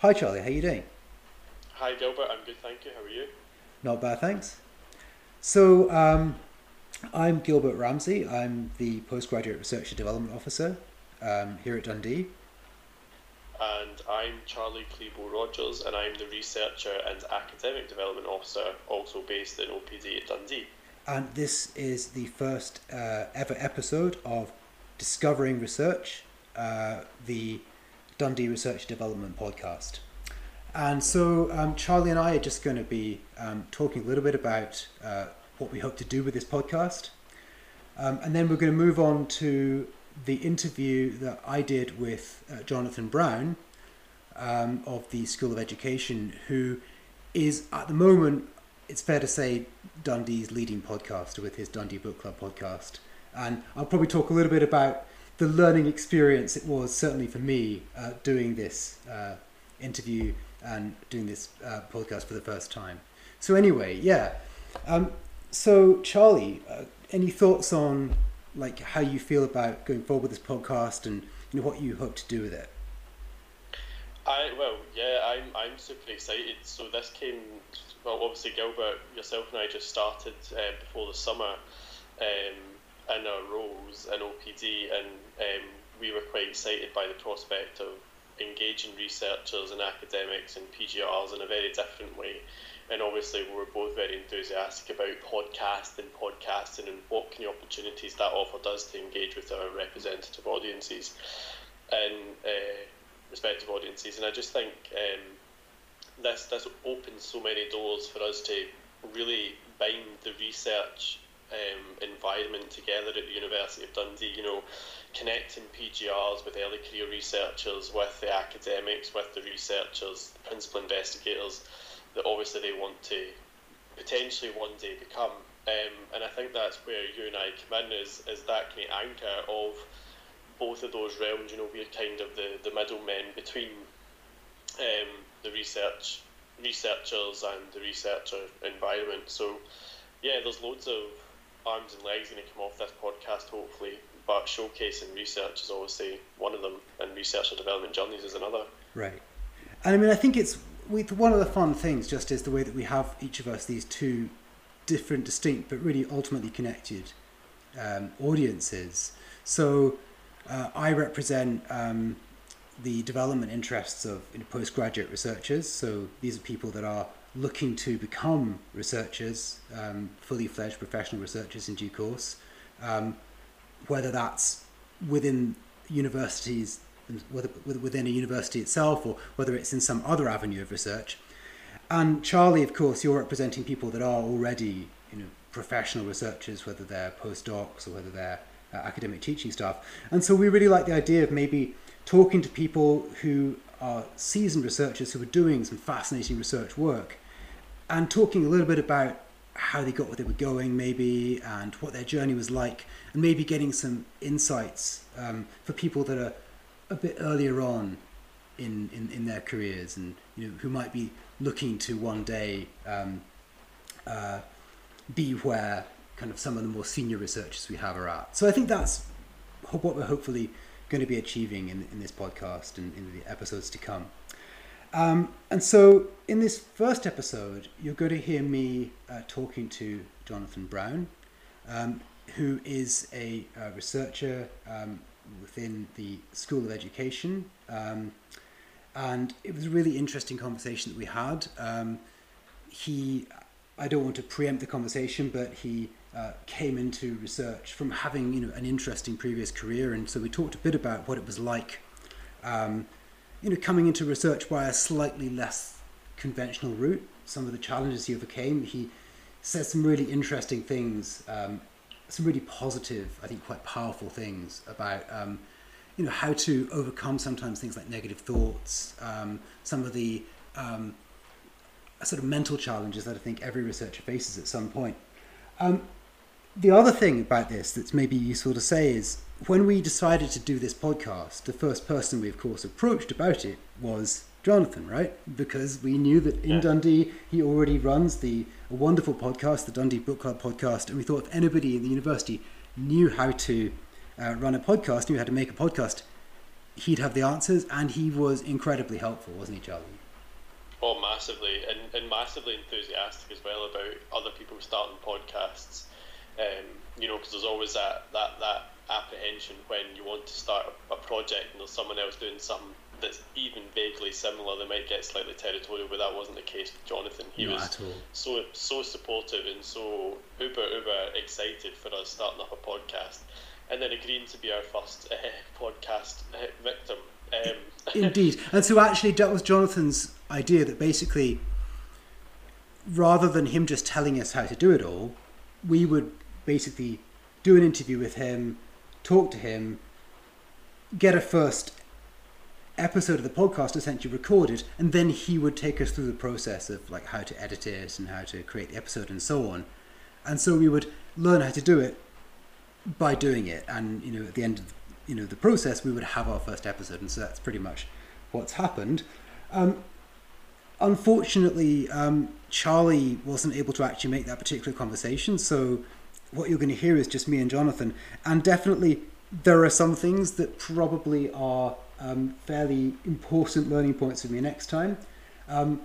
Hi Charlie, how are you doing? Hi Gilbert, I'm good, thank you. How are you? Not bad, thanks. So, um, I'm Gilbert Ramsey. I'm the Postgraduate Research and Development Officer um, here at Dundee. And I'm Charlie Clebo Rogers, and I'm the Researcher and Academic Development Officer, also based in OPD at Dundee. And this is the first uh, ever episode of Discovering Research, uh, the Dundee Research Development Podcast. And so um, Charlie and I are just going to be um, talking a little bit about uh, what we hope to do with this podcast. Um, and then we're going to move on to the interview that I did with uh, Jonathan Brown um, of the School of Education, who is at the moment, it's fair to say, Dundee's leading podcaster with his Dundee Book Club podcast. And I'll probably talk a little bit about the learning experience it was certainly for me uh, doing this uh, interview and doing this uh, podcast for the first time. So anyway, yeah. Um, so Charlie, uh, any thoughts on like how you feel about going forward with this podcast and you know what you hope to do with it? I well, yeah, I'm I'm super excited. So this came well, obviously Gilbert, yourself and I just started uh, before the summer. Um, in our roles in OPD, and um, we were quite excited by the prospect of engaging researchers and academics and PGRs in a very different way. And obviously, we were both very enthusiastic about podcasting, podcasting, and what kind of opportunities that offers us to engage with our representative audiences and uh, respective audiences. And I just think um, this this opens so many doors for us to really bind the research um, environment together at the University of Dundee. You know, connecting PGRs with early career researchers, with the academics, with the researchers, the principal investigators that obviously they want to potentially one day become. Um, and I think that's where you and I come in is, is that kind of anchor of both of those realms. You know, we're kind of the, the middlemen between um, the research researchers and the researcher environment. So yeah, there's loads of arms and legs going to come off this podcast, hopefully. But showcasing research is obviously one of them, and research and development journeys is another. Right. And I mean, I think it's with one of the fun things just is the way that we have each of us these two different, distinct, but really ultimately connected um, audiences. So uh, I represent um, the development interests of postgraduate researchers. So these are people that are looking to become researchers, um, fully fledged professional researchers in due course, um, whether that's within universities, whether within a university itself, or whether it's in some other avenue of research. And Charlie, of course, you're representing people that are already, you know, professional researchers, whether they're postdocs or whether they're uh, academic teaching staff. And so we really like the idea of maybe talking to people who are seasoned researchers who are doing some fascinating research work and talking a little bit about how they got where they were going, maybe, and what their journey was like, and maybe getting some insights um, for people that are a bit earlier on in, in, in their careers and you know who might be looking to one day um, uh, be where kind of some of the more senior researchers we have are at. So I think that's what we're hopefully going to be achieving in, in this podcast and in the episodes to come. Um, and so, in this first episode, you're going to hear me uh, talking to Jonathan Brown, um, who is a, a researcher um, within the School of Education. Um, and it was a really interesting conversation that we had. Um, he, I don't want to preempt the conversation, but he uh, came into research from having you know an interesting previous career, and so we talked a bit about what it was like um, you know, coming into research by a slightly less conventional route, some of the challenges he overcame. He says some really interesting things, um, some really positive, I think quite powerful things about, um, you know, how to overcome sometimes things like negative thoughts, um, some of the um, sort of mental challenges that I think every researcher faces at some point. Um, the other thing about this that's maybe useful to say is when we decided to do this podcast, the first person we, of course, approached about it was Jonathan, right? Because we knew that in yeah. Dundee he already runs the a wonderful podcast, the Dundee Book Club podcast, and we thought if anybody in the university knew how to uh, run a podcast, knew how to make a podcast, he'd have the answers, and he was incredibly helpful, wasn't he, Charlie? Oh, massively, and, and massively enthusiastic as well about other people starting podcasts. Um, you know, because there's always that, that, that apprehension when you want to start a, project and there's someone else doing something that's even vaguely similar, they might get slightly territorial, but that wasn't the case with Jonathan. He Not was at all. so so supportive and so uber uber excited for us starting up a podcast, and then agreeing to be our first uh, podcast uh, victim. Um, Indeed. And so actually that was Jonathan's idea that basically rather than him just telling us how to do it all, we would basically do an interview with him, talk to him, get a first episode of the podcast essentially recorded, and then he would take us through the process of like how to edit it and how to create the episode and so on. And so we would learn how to do it by doing it, and you know at the end of you know the process we would have our first episode, and so that's pretty much what's happened. Um, unfortunately, um, Charlie wasn't able to actually make that particular conversation, so what you're going to hear is just me and Jonathan, and definitely there are some things that probably are um, fairly important learning points for me next time. Um,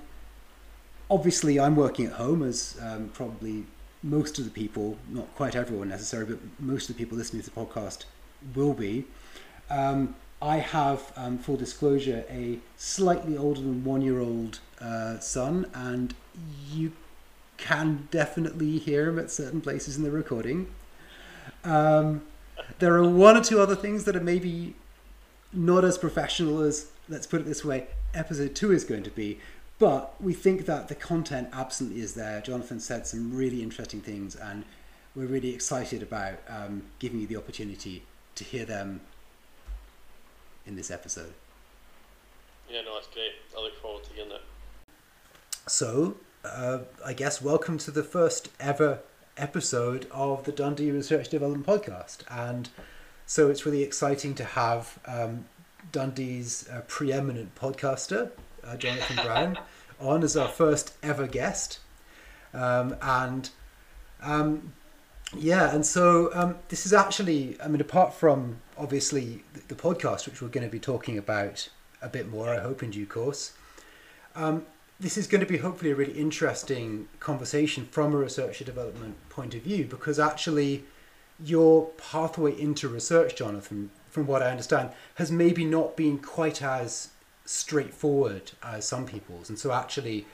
obviously, I'm working at home, as um, probably most of the people, not quite everyone necessarily, but most of the people listening to the podcast will be. Um, I have, um, full disclosure, a slightly older than one year old uh, son, and you can definitely hear him at certain places in the recording. Um, there are one or two other things that are maybe not as professional as, let's put it this way, episode two is going to be. But we think that the content absolutely is there. Jonathan said some really interesting things, and we're really excited about um, giving you the opportunity to hear them in this episode. yeah, no, that's great. I look forward to hearing it. So, uh, I guess welcome to the first ever episode of the Dundee Research Development Podcast. And so it's really exciting to have um, Dundee's uh, preeminent podcaster, uh, Jonathan Brown, on as our first ever guest. Um, and um, yeah, and so um, this is actually, I mean, apart from obviously the, the podcast, which we're going to be talking about a bit more, I hope, in due course. Um, this is going to be hopefully a really interesting conversation from a research and development point of view because actually your pathway into research, Jonathan, from what I understand, has maybe not been quite as straightforward as some people's, and so actually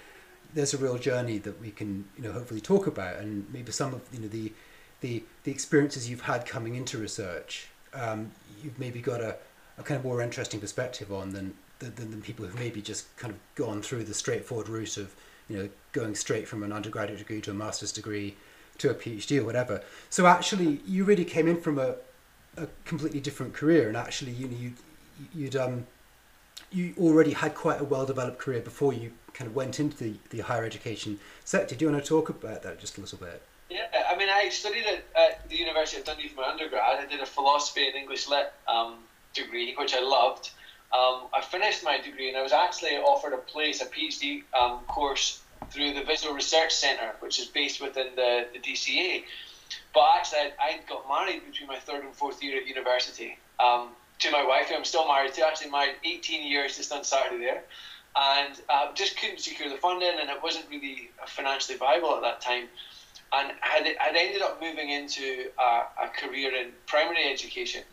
there's a real journey that we can you know hopefully talk about, and maybe some of you know the the the experiences you've had coming into research, um, you've maybe got a, a kind of more interesting perspective on than than, people who've maybe just kind of gone through the straightforward route of you know going straight from an undergraduate degree to a master's degree to a PhD or whatever. So actually, you really came in from a, a completely different career, and actually, you know, you you'd um you already had quite a well developed career before you kind of went into the, the higher education sector. Do you want to talk about that just a little bit? Yeah, I mean, I studied at, at the University of Dundee for my undergrad. I did a philosophy and English lit um, degree, which I loved. Um, I finished my degree and I was actually offered a place, a PhD um, course through the Visual Research Centre, which is based within the, the DCA. But actually, I, I got married between my third and fourth year at university um, to my wife, who I'm still married to. Actually, married 18 years just on Saturday there. And uh, just couldn't secure the funding, and it wasn't really financially viable at that time. And had I'd ended up moving into a, a career in primary education.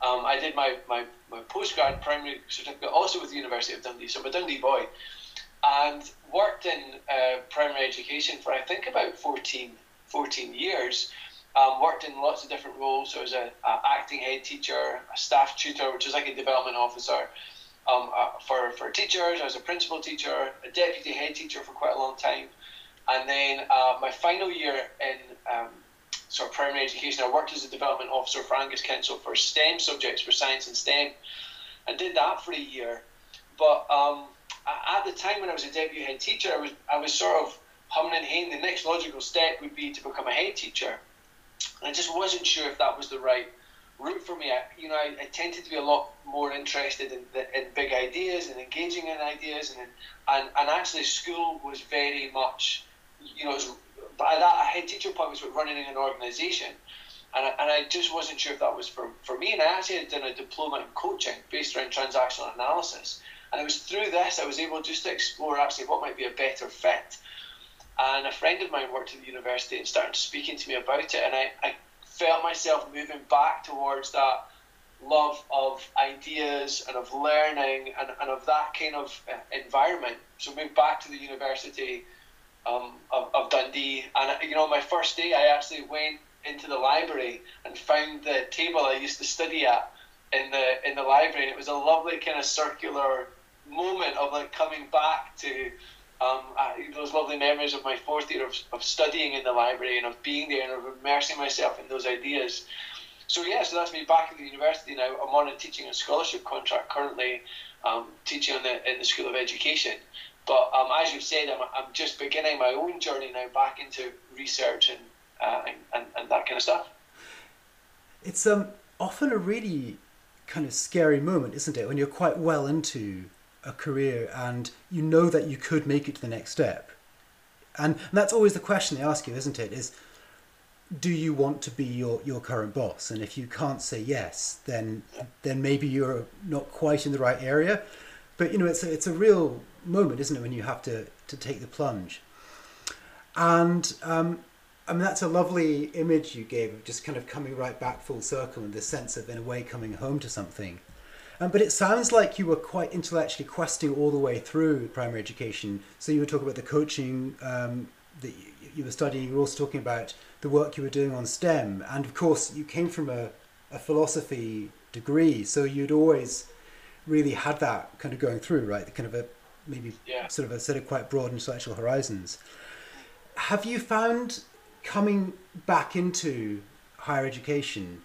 Um, I did my, my, my postgrad primary certificate also with the University of Dundee, so I'm a Dundee boy and worked in uh, primary education for I think about 14, 14 years. Um, worked in lots of different roles. So I was an acting head teacher, a staff tutor, which is like a development officer um, uh, for, for teachers. I was a principal teacher, a deputy head teacher for quite a long time. And then uh, my final year in um, sort of primary education, I worked as a development officer for Angus Council for STEM subjects, for science and STEM, and did that for a year. But um, at the time when I was a deputy head teacher, I was I was sort of humming and hawing. The next logical step would be to become a head teacher, and I just wasn't sure if that was the right route for me. I, you know, I, I tended to be a lot more interested in, in big ideas and engaging in ideas, and and and actually school was very much, you know, was, by that a head teacher point was running an organisation. and I, and I just wasn't sure if that was for, for me. And I actually had done a diploma in coaching based around transactional analysis. And it was through this I was able just to explore actually what might be a better fit. And a friend of mine worked at the university and started speaking to me about it. And I, I felt myself moving back towards that love of ideas and of learning and, and of that kind of uh, environment. So moved back to the university um, of, of Dundee. And, you know, my first day I actually went into the library and found the table I used to study at in the in the library. And it was a lovely kind of circular moment of like coming back to um, those lovely memories of my fourth year of, of studying in the library and of being there and of immersing myself in those ideas. So yeah, so that's me back at the university now. I'm on a teaching and scholarship contract currently, um, teaching in the in the School of Education. But um, as you've said, I'm, I'm just beginning my own journey now back into research and uh, and, and that kind of stuff. It's um, often a really kind of scary moment, isn't it, when you're quite well into a career and you know that you could make it to the next step. And, and that's always the question they ask you, isn't it? Is do you want to be your, your current boss? And if you can't say yes, then then maybe you're not quite in the right area. But you know, it's a, it's a real moment, isn't it, when you have to, to take the plunge. And um, I mean, that's a lovely image you gave of just kind of coming right back full circle and this sense of, in a way, coming home to something. Um, but it sounds like you were quite intellectually questing all the way through primary education. So you were talking about the coaching um, that you were studying. You were also talking about the work you were doing on STEM, and of course, you came from a, a philosophy degree, so you'd always really had that kind of going through, right? The kind of a maybe yeah. sort of a set of quite broad intellectual horizons. Have you found coming back into higher education,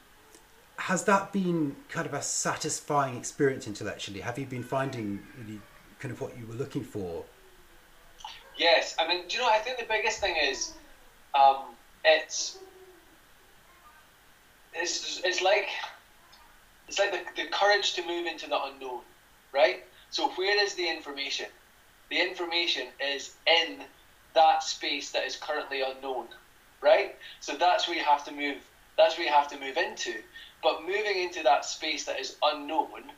has that been kind of a satisfying experience intellectually? Have you been finding really kind of what you were looking for? Yes, I mean, do you know? I think the biggest thing is, um, it's it's it's like it's like the, the courage to move into the unknown, right? So where is the information? The information is in that space that is currently unknown right? So that's where you have to move. That's where you have to move into. But moving into that space that is unknown,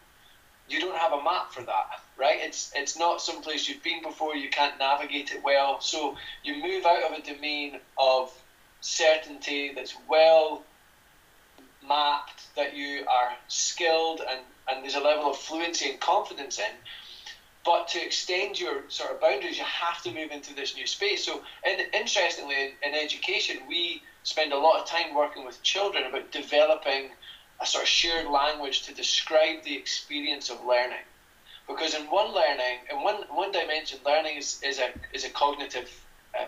you don't have a map for that, right? It's it's not some place you've been before. You can't navigate it well. So you move out of a domain of certainty that's well mapped, that you are skilled, and and there's a level of fluency and confidence in but to extend your sort of boundaries, you have to move into this new space. So, in, interestingly, in, in education, we spend a lot of time working with children about developing a sort of shared language to describe the experience of learning. Because in one learning, in one one dimension, learning is, is a is a cognitive um,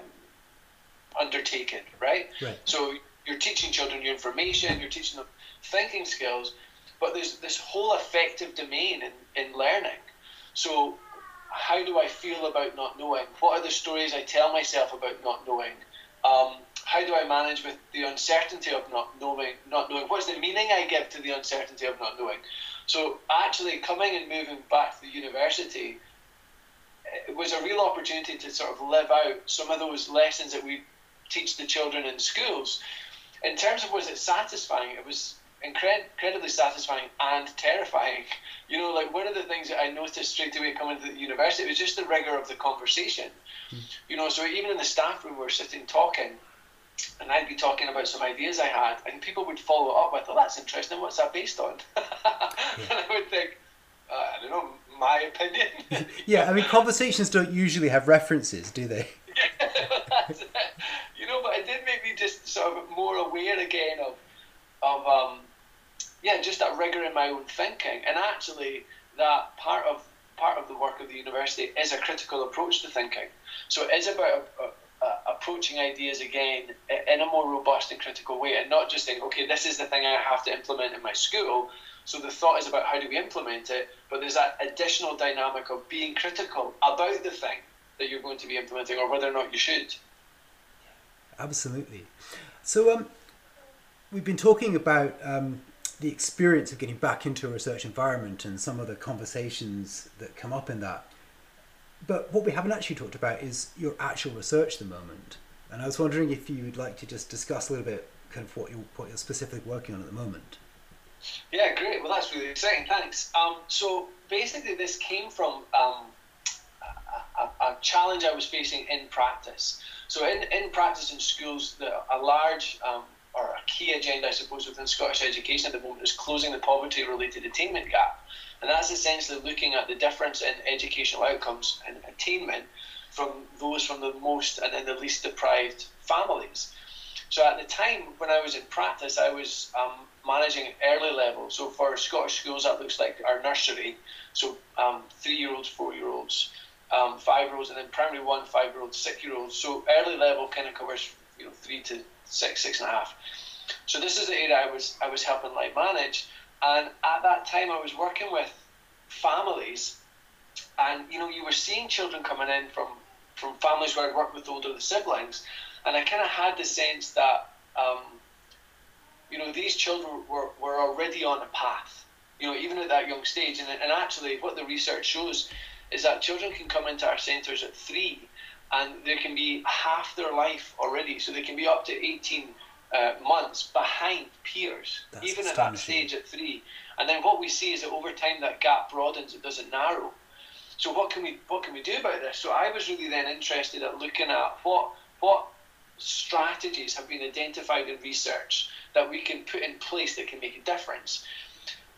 undertaking, right? Right. So you're teaching children your information, you're teaching them thinking skills, but there's this whole affective domain in, in learning. So how do I feel about not knowing? What are the stories I tell myself about not knowing? Um, how do I manage with the uncertainty of not knowing? Not knowing. What's the meaning I give to the uncertainty of not knowing? So actually, coming and moving back to the university it was a real opportunity to sort of live out some of those lessons that we teach the children in schools. In terms of was it satisfying? It was incred- incredibly satisfying and terrifying. You know, like one of the things that I noticed straight away coming to the university was just the rigor of the conversation. Mm. You know, so even in the staff room, we're sitting talking, and I'd be talking about some ideas I had, and people would follow up with, "Oh, that's interesting. What's that based on?" yeah. and I would think, uh, "I don't know, my opinion." yeah, I mean, conversations don't usually have references, do they? you know, but it did make me just sort of more aware again of of um, yeah, just that rigor in my own thinking, and actually that part of part of the work of the university is a critical approach to thinking. So it is about uh, uh, approaching ideas again in a more robust and critical way, and not just saying, okay, this is the thing I have to implement in my school. So the thought is about how do we implement it, but there's that additional dynamic of being critical about the thing that you're going to be implementing, or whether or not you should. Absolutely. So um, we've been talking about um, the experience of getting back into a research environment and some of the conversations that come up in that. But what we haven't actually talked about is your actual research at the moment. And I was wondering if you would like to just discuss a little bit kind of what you're what you're specifically working on at the moment. Yeah, great. Well, that's really exciting. Thanks. Um, so basically, this came from um, a, a, challenge I was facing in practice. So in, in practice in schools, the, a large um, or a key agenda, I suppose, within Scottish education at the moment is closing the poverty-related attainment gap, and that's essentially looking at the difference in educational outcomes and attainment from those from the most and, and the least deprived families. So at the time when I was in practice, I was um, managing early level. So for Scottish schools, that looks like our nursery. So um, three-year-olds, four-year-olds, um, five-year-olds, and then primary one, five-year-olds, six-year-olds. So early level kind of covers you know three to six, six and a half. So this is the area I was I was helping like manage, and at that time I was working with families, and you know you were seeing children coming in from from families where I'd worked with older siblings, and I kind of had the sense that um, you know these children were, were already on a path, you know even at that young stage, and, and actually what the research shows is that children can come into our centres at three and they can be half their life already. So they can be up to 18 uh, months behind peers, That's even at that stage at three. And then what we see is that over time that gap broadens, it doesn't narrow. So what can we what can we do about this? So I was really then interested at looking at what what strategies have been identified in research that we can put in place that can make a difference.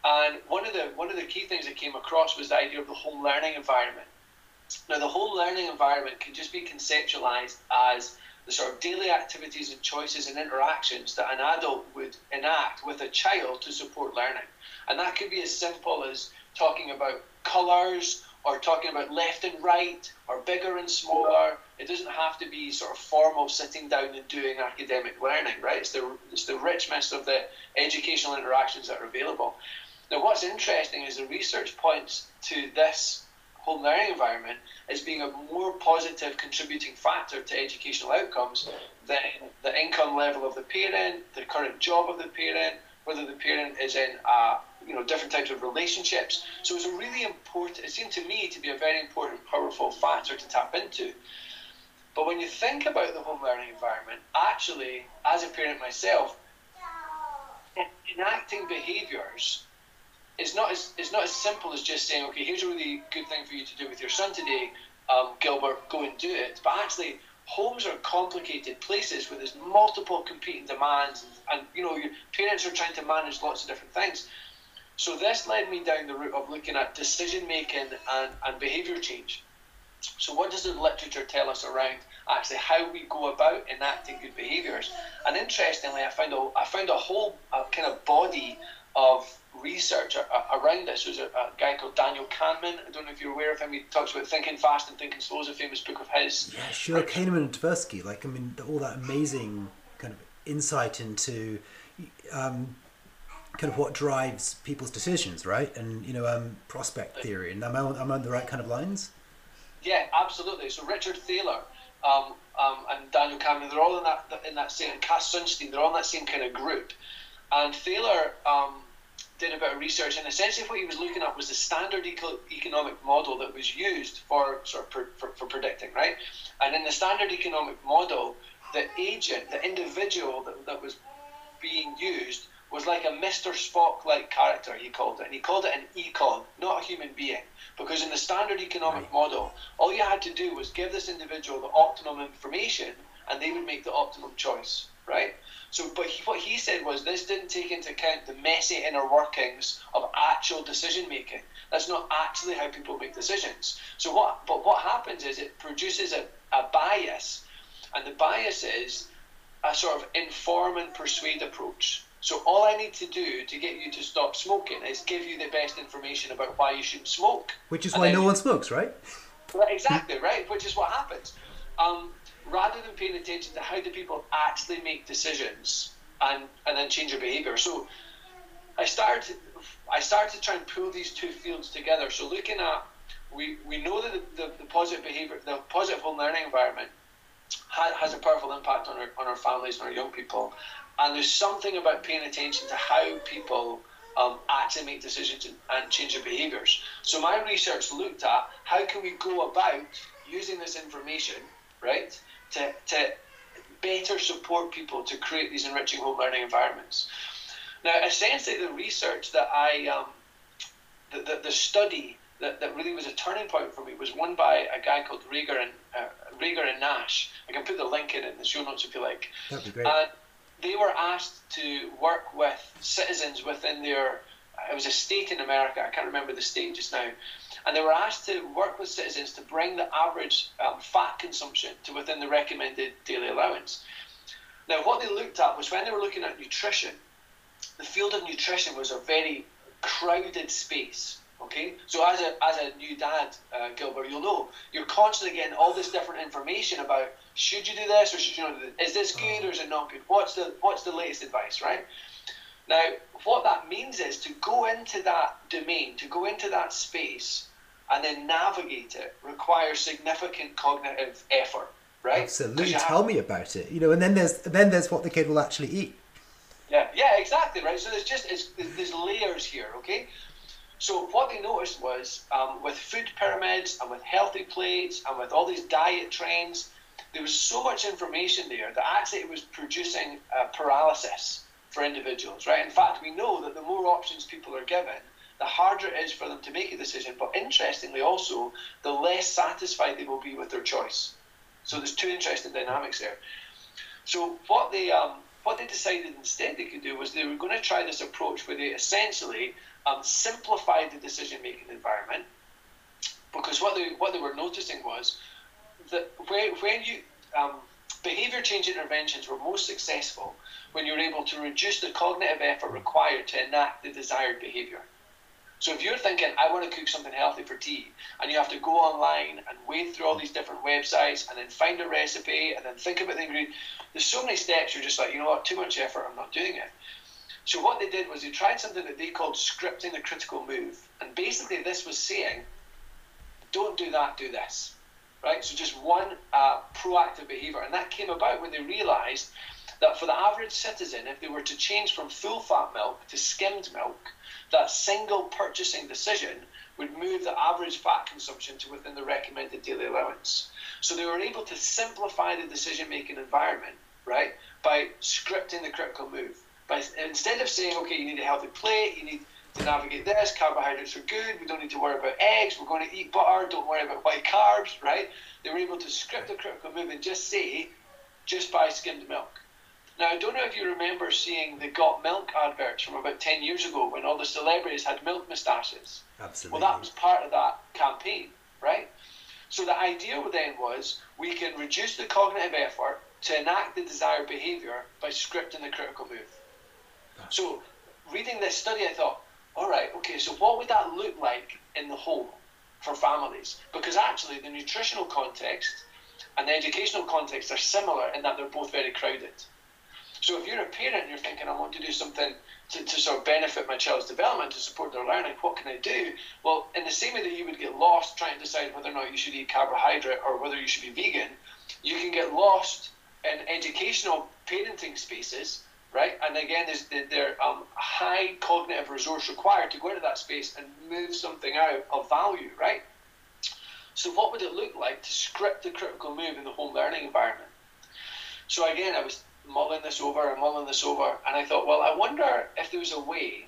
And one of the one of the key things that came across was the idea of the home learning environment. Now, the whole learning environment can just be conceptualized as the sort of daily activities and choices and interactions that an adult would enact with a child to support learning. And that could be as simple as talking about colours or talking about left and right or bigger and smaller. It doesn't have to be sort of formal sitting down and doing academic learning, right? It's the, it's the richness of the educational interactions that are available. Now, what's interesting is the research points to this home learning environment as being a more positive contributing factor to educational outcomes than the income level of the parent, the current job of the parent, whether the parent is in a, you know different types of relationships. So it's a really important. It seemed to me to be a very important, powerful factor to tap into. But when you think about the home learning environment, actually, as a parent myself, enacting behaviours it's not as it's not as simple as just saying, okay, here's a really good thing for you to do with your son today, um, Gilbert, go and do it. But actually, homes are complicated places where there's multiple competing demands, and, and you know, your parents are trying to manage lots of different things. So this led me down the route of looking at decision making and, and behaviour change. So what does the literature tell us around actually how we go about enacting good behaviours? And interestingly, I found a, I found a whole a kind of body of research around this. There's a, a, guy called Daniel Kahneman. I don't know if you're aware of him. He talks about thinking fast and thinking slow. Is a famous book of his. Yeah, sure. Kahneman and Tversky. Like, I mean, all that amazing kind of insight into um, kind of what drives people's decisions, right? And you know, um, prospect theory. And am I on, am I on the right kind of lines? Yeah, absolutely. So Richard Thaler. Um, um, and Daniel Kahneman, they're all in that in that same Cass Sunstein, they're all in that same kind of group. And Thaler um, did a bit of research, and essentially what he was looking at was the standard eco- economic model that was used for sort of per, for, for predicting, right? And in the standard economic model, the agent, the individual that, that was being used was like a Mr. Spock like character, he called it. And he called it an econ, not a human being. Because in the standard economic right. model, all you had to do was give this individual the optimum information and they would make the optimum choice, right? So, but he, what he said was this didn't take into account the messy inner workings of actual decision making. That's not actually how people make decisions. So what? But what happens is it produces a, a bias, and the bias is a sort of inform and persuade approach. So all I need to do to get you to stop smoking is give you the best information about why you shouldn't smoke. Which is why no one smokes, right? exactly right. Which is what happens. Um, rather than paying attention to how do people actually make decisions and, and then change their behaviour. So I started I started to try and pull these two fields together. So looking at we, we know that the, the, the positive behaviour, the positive home learning environment ha, has a powerful impact on our, on our families and our young people. And there's something about paying attention to how people um, actually make decisions and, and change their behaviours. So my research looked at how can we go about using this information, right, to, to better support people to create these enriching home learning environments. Now, essentially, the research that I, um, the, the, the study that, that really was a turning point for me was one by a guy called Reger and uh, and Nash. I can put the link in, in the show notes if you like. That'd be great. And they were asked to work with citizens within their. It was a state in America. I can't remember the state just now. And they were asked to work with citizens to bring the average um, fat consumption to within the recommended daily allowance. Now, what they looked at was when they were looking at nutrition, the field of nutrition was a very crowded space. Okay, so as a as a new dad, uh, Gilbert, you'll know you're constantly getting all this different information about should you do this or should you not do this? Is this good or is it not good? What's the what's the latest advice, right? Now, what that means is to go into that domain, to go into that space, and then navigate it requires significant cognitive effort, right? Absolutely. Tell me about it. You know, and then there's then there's what the kid will actually eat. Yeah, yeah, exactly, right. So there's just it's, there's layers here, okay. So what they noticed was um, with food pyramids and with healthy plates and with all these diet trends, there was so much information there that actually it was producing uh, paralysis for individuals, right? In fact, we know that the more options people are given, the harder it is for them to make a decision. But interestingly, also, the less satisfied they will be with their choice. So there's two interesting dynamics there. So what they um, what they decided instead they could do was they were going to try this approach where they essentially um, simplified the decision making environment. Because what they what they were noticing was that when, when you um, behavior change interventions were most successful when you're able to reduce the cognitive effort required to enact the desired behavior. So if you're thinking, I want to cook something healthy for tea, and you have to go online and wade through all these different websites and then find a recipe and then think about the ingredients, there's so many steps. You're just like, you know what, too much effort. I'm not doing it. So what they did was they tried something that they called scripting the critical move, and basically this was saying, don't do that, do this right? So just one uh, proactive behavior. And that came about when they realized that for the average citizen, if they were to change from full fat milk to skimmed milk, that single purchasing decision would move the average fat consumption to within the recommended daily allowance. So they were able to simplify the decision making environment, right, by scripting the critical move. By instead of saying, okay, you need a healthy plate, you need to navigate this. Carbohydrates are good. We don't need to worry about eggs. We're going to eat butter. Don't worry about white carbs, right? They were able to script the critical move and just say, just buy skimmed milk. Now, I don't know if you remember seeing the Got Milk adverts from about 10 years ago when all the celebrities had milk moustaches. Absolutely. Well, that was part of that campaign, right? So the idea then was we can reduce the cognitive effort to enact the desired behavior by scripting the critical move. So, reading this study, I thought, all right, okay, so what would that look like in the home for families? Because actually, the nutritional context and the educational context are similar in that they're both very crowded. So if you're a parent and you're thinking, I want to do something to, to sort of benefit my child's development, to support their learning, what can I do? Well, in the same way that you would get lost trying to decide whether or not you should eat carbohydrate or whether you should be vegan, you can get lost in educational parenting spaces right? And again, there's there um, high cognitive resource required to go into that space and move something out of value, right? So what would it look like to script the critical move in the home learning environment? So again, I was mulling this over and mulling this over, and I thought, well, I wonder if there was a way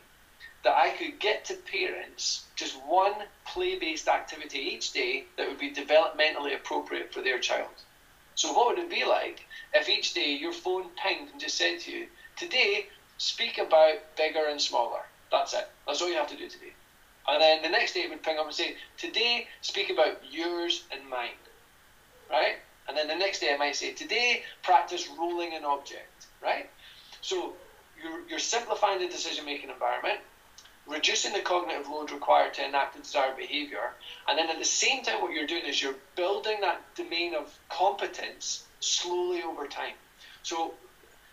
that I could get to parents just one play-based activity each day that would be developmentally appropriate for their child. So what would it be like if each day your phone pinged and just said to you, Today, speak about bigger and smaller. That's it. That's all you have to do today. And then the next day it would ping up and say, Today, speak about yours and mine. Right? And then the next day I might say, Today, practice rolling an object. Right? So you're, you're simplifying the decision making environment, reducing the cognitive load required to enact the desired behavior, and then at the same time, what you're doing is you're building that domain of competence slowly over time. So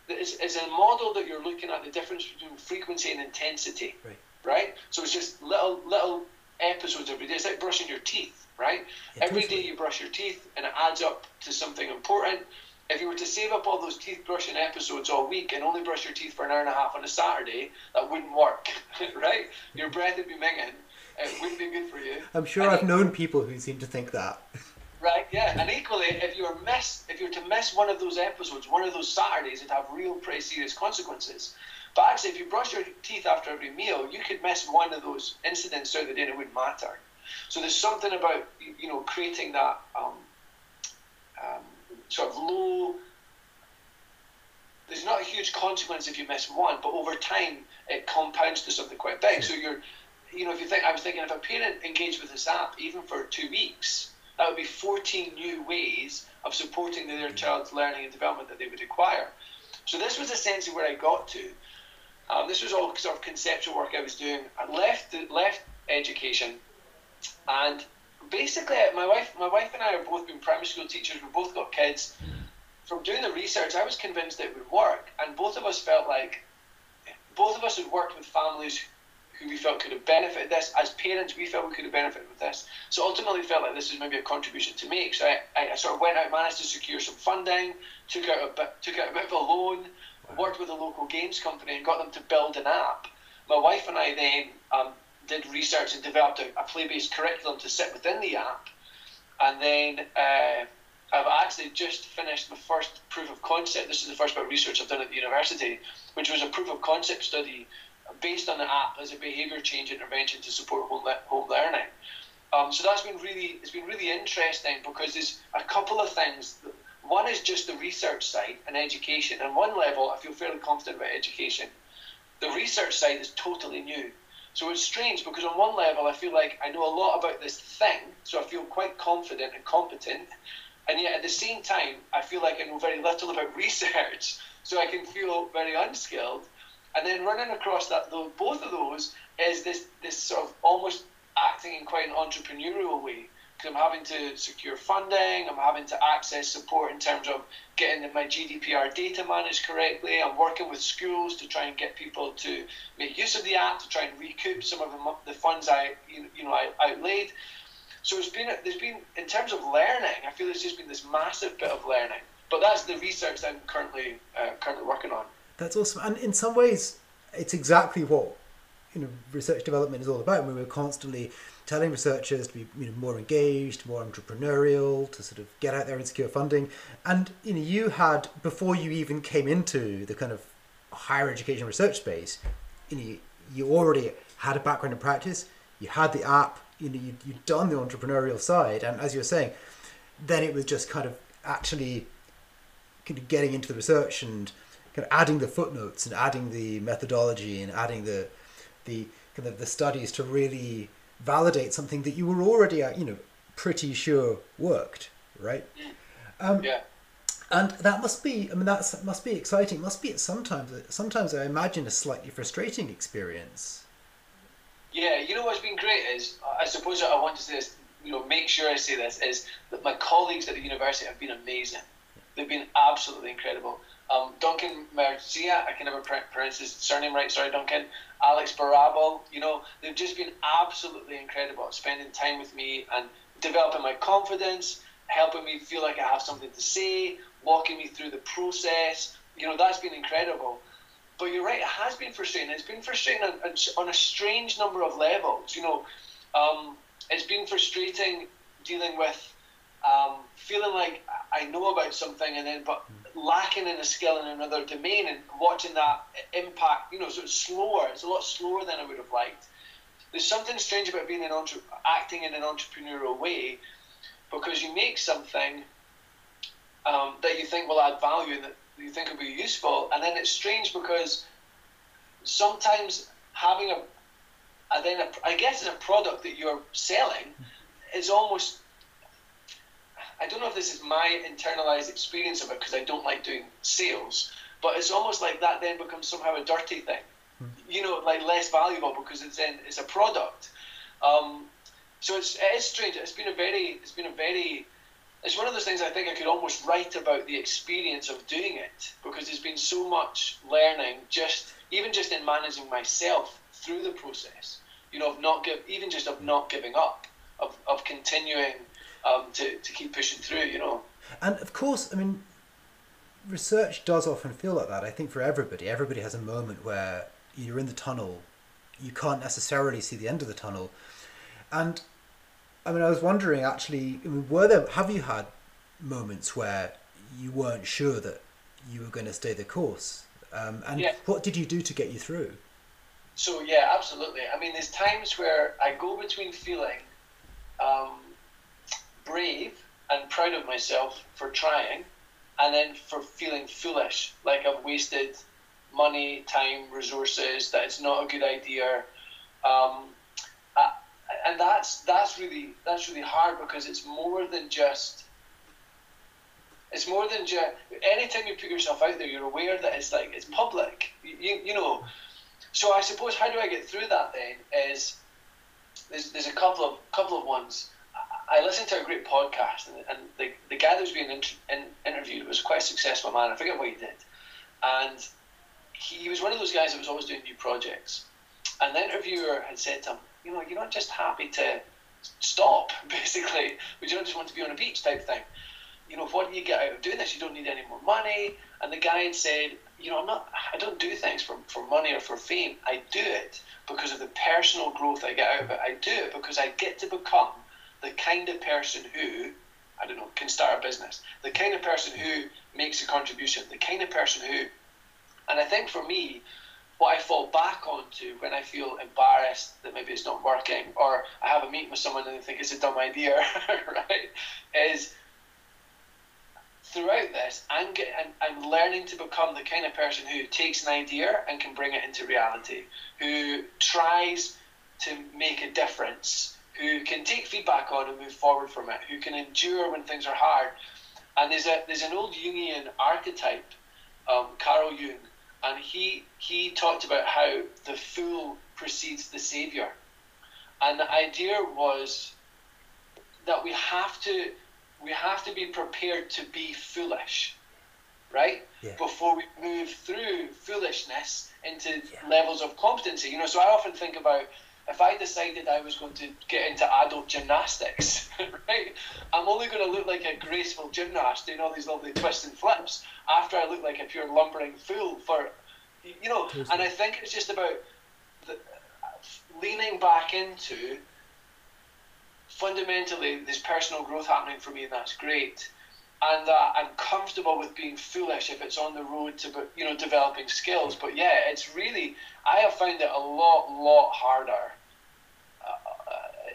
is, is a model that you're looking at the difference between frequency and intensity. Right. Right? So it's just little little episodes every day. It's like brushing your teeth, right? Every day you brush your teeth and it adds up to something important. If you were to save up all those teeth brushing episodes all week and only brush your teeth for an hour and a half on a Saturday, that wouldn't work, right? Your breath would be minging. It wouldn't be good for you. I'm sure And I've it- known people who seem to think that. Right, yeah, and equally, if you're miss, if you're to miss one of those episodes, one of those Saturdays, it'd have real, pretty serious consequences. But actually, if you brush your teeth after every meal, you could miss one of those incidents throughout the day, and it wouldn't matter. So there's something about you know creating that um, um, sort of low. There's not a huge consequence if you miss one, but over time it compounds to something quite big. So you're, you know, if you think, I was thinking if a parent engaged with this app even for two weeks, that would be 14 new ways of supporting their child's learning and development that they would acquire. So this was essentially where I got to. Um, this was all sort of conceptual work I was doing. I left left education, and basically my wife my wife and I have both been primary school teachers. We've both got kids. From doing the research, I was convinced that it would work, and both of us felt like both of us had worked with families who we felt could have benefited this. As parents, we felt we could have benefited with this. So ultimately, felt like this was maybe a contribution to make. So I, I sort of went out, managed to secure some funding, took out a bit, took out a bit of a loan, worked with a local games company, and got them to build an app. My wife and I then um, did research and developed a, a play-based curriculum to sit within the app, and then. Uh, I've actually just finished my first proof of concept. This is the first bit of research I've done at the university, which was a proof of concept study based on the app as a behaviour change intervention to support home, le- home learning. Um, so that's been really it's been really interesting because there's a couple of things. One is just the research side and education. And one level, I feel fairly confident about education. The research side is totally new. So it's strange because on one level, I feel like I know a lot about this thing, so I feel quite confident and competent. And yet at the same time, I feel like I know very little about research, so I can feel very unskilled. And then running across that, both of those is this this sort of almost acting in quite an entrepreneurial way. I'm having to secure funding, I'm having to access support in terms of getting my GDPR data managed correctly. I'm working with schools to try and get people to make use of the app to try and recoup some of the, the funds I you know I outlaid. So it's been there's been in terms of learning, I feel there's just been this massive bit of learning. But that's the research that I'm currently uh, currently working on. That's awesome, and in some ways, it's exactly what you know research development is all about. I mean, we're constantly telling researchers to be you know more engaged, more entrepreneurial, to sort of get out there and secure funding. And you know, you had before you even came into the kind of higher education research space, you know, you already had a background in practice. You had the app. You know, you you'd done the entrepreneurial side, and as you were saying, then it was just kind of actually kind of getting into the research and kind of adding the footnotes and adding the methodology and adding the the kind of the studies to really validate something that you were already uh, you know pretty sure worked right? Um, yeah. and that must be i mean that must be exciting. It must be sometimes sometimes i imagine a slightly frustrating experience. Yeah you know what's been great is i suppose i want to say this you know make sure i say this is that my colleagues at the university have been amazing. They've been absolutely incredible um, Duncan Mercia, I can never pronounce his surname right, sorry, Duncan. Alex Barabal, you know, they've just been absolutely incredible at spending time with me and developing my confidence, helping me feel like I have something to say, walking me through the process. You know, that's been incredible. But you're right, it has been frustrating. It's been frustrating on, on a strange number of levels. You know, um, it's been frustrating dealing with um, feeling like I know about something and then but lacking in a skill in another domain and watching that impact, you know, so it's slower. It's a lot slower than I would have liked. There's something strange about being an entre- acting in an entrepreneurial way because you make something um, that you think will add value and that you think will be useful, and then it's strange because sometimes having a, and then a, I guess it's a product that you're selling is almost I don't know if this is my internalized experience of it because I don't like doing sales, but it's almost like that then becomes somehow a dirty thing. Hmm. You know, like less valuable because it's then it's a product. Um, so it's it is strange. It's been a very it's been a very it's one of those things I think I could almost write about the experience of doing it because there's been so much learning just even just in managing myself through the process. You know, of not give even just of not giving up, of, of continuing um, to, to keep pushing through, you know. And of course, I mean, research does often feel like that. I think for everybody, everybody has a moment where you're in the tunnel, you can't necessarily see the end of the tunnel. And I mean, I was wondering actually, I mean, were there, have you had moments where you weren't sure that you were going to stay the course? Um, and Yeah. what did you do to get you through? So yeah, absolutely. I mean, there's times where I go between feeling um, brave and proud of myself for trying, and then for feeling foolish, like I've wasted money, time, resources, that it's not a good idea. Um, I, and that's that's really that's really hard because it's more than just. It's more than just. Anytime you put yourself out there, you're aware that it's like it's public. You, you, know. So I suppose how do I get through that then is there's, there's a couple of couple of ones. I listened to a great podcast and, and the, the guy that was being inter- in, interviewed was quite a successful man. I forget what he did, and he was one of those guys that was always doing new projects. And the interviewer had said to him, you know, you're not just happy to stop, basically, but you don't just want to be on a beach type thing. You know, what do you get out of doing this? You don't need any more money. And the guy had said, you know, I'm not, I don't do things for, for money or for fame. I do it because of the personal growth I get out of it. I do it because I get to become the kind of person who, I don't know, can start a business, the kind of person who makes a contribution, the kind of person who, and I think for me, what I fall back onto when I feel embarrassed that maybe it's not working, or I have a meeting with someone and they think it's a dumb idea, right, is throughout this, I'm, get, I'm, I'm learning to become the kind of person who takes an idea and can bring it into reality, who tries to make a difference, who can take feedback on and move forward from it, who can endure when things are hard. And there's a there's an old Jungian archetype, um, Carl Jung, and he he talked about how the fool precedes the savior, and the idea was that we have to we have to be prepared to be foolish, right? Yeah. Before we move through foolishness into Yeah. levels of competency. You know, so I often think about if I decided I was going to get into adult gymnastics, right? I'm only going to look like a graceful gymnast doing all these lovely twists and flips after I look like a pure lumbering fool for, you know. And I think it's just about the, leaning back into fundamentally there's personal growth happening for me and that's great and uh, I'm comfortable with being foolish if it's on the road to you know developing skills but yeah it's really I have found it a lot lot harder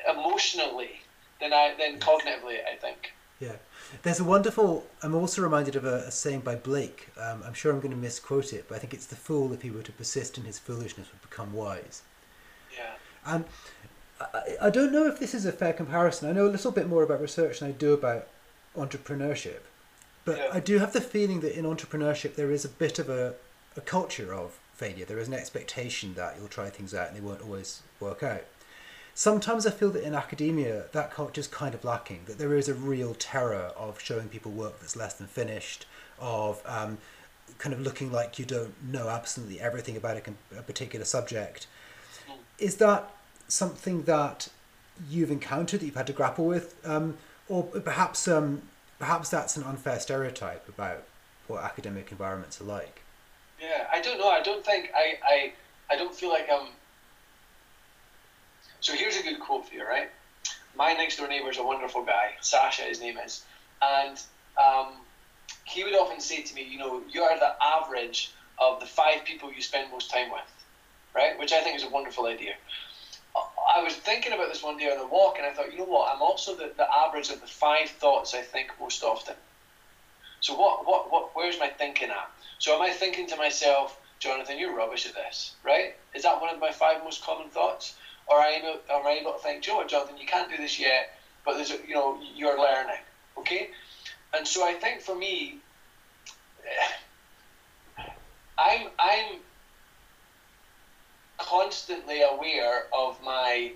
emotionally than I than cognitively I think Yeah. There's a wonderful, I'm also reminded of a, a saying by Blake. Um, I'm sure I'm going to misquote it, but I think it's the fool, if he were to persist in his foolishness, would become wise. yeah And I, I don't know if this is a fair comparison. I know a little bit more about research than I do about entrepreneurship. But Yeah. I do have the feeling that in entrepreneurship there is a bit of a, a culture of failure. There is an expectation that you'll try things out and they won't always work out. Sometimes I feel that in academia that culture is kind of lacking, that there is a real terror of showing people work that's less than finished, of um, kind of looking like you don't know absolutely everything about a, a particular subject. Is that something that you've encountered that you've had to grapple with, um, or perhaps um, perhaps that's an unfair stereotype about what academic environments are like? Yeah, I don't know. I don't think I, I, I don't feel like I'm. So here's a good quote for you, right? My next door neighbour is a wonderful guy, Sasha, his name is, and um, he would often say to me, you know, you are the average of the five people you spend most time with, right? Which I think is a wonderful idea. I- I was thinking about this one day on a walk, and I thought, you know what? I'm also the, the average of the five thoughts I think most often. So what, what, what, where's my thinking at? So am I thinking to myself, Jonathan, you're rubbish at this, right? Is that one of my five most common thoughts? Or I able, am I able to think, Joe, Jonathan, you can't do this yet, but there's, you know, you're learning, okay? And so I think for me, I'm, I'm constantly aware of my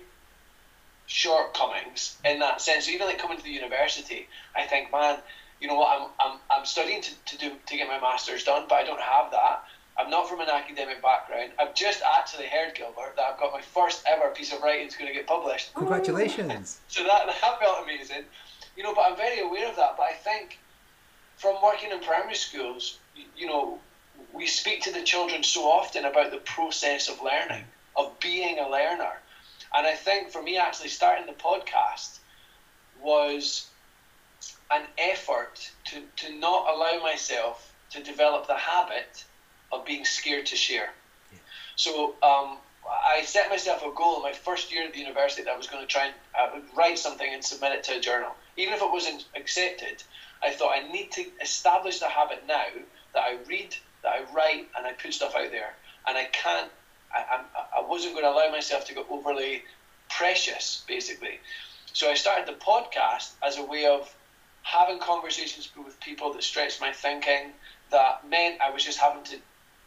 shortcomings in that sense. So even like coming to the university, I think, man, you know what, I'm, I'm, I'm studying to, to do to get my master's done, but I don't have that. I'm not from an academic background. I've just actually heard, Gilbert, that I've got my first ever piece of writing going to get published. Congratulations! So that, that felt amazing. You know, but I'm very aware of that. But I think from working in primary schools, you, you know, we speak to the children so often about the process of learning, of being a learner. And I think for me, actually starting the podcast, was an effort to, to not allow myself to develop the habit of being scared to share. Yeah. So um, I set myself a goal in my first year at the university that I was going to try and uh, write something and submit it to a journal. Even if it wasn't accepted, I thought I need to establish the habit now that I read, that I write, and I put stuff out there. And I can't, I, I, I wasn't going to allow myself to get overly precious, basically. So I started the podcast as a way of having conversations with people that stretched my thinking, that meant I was just having to,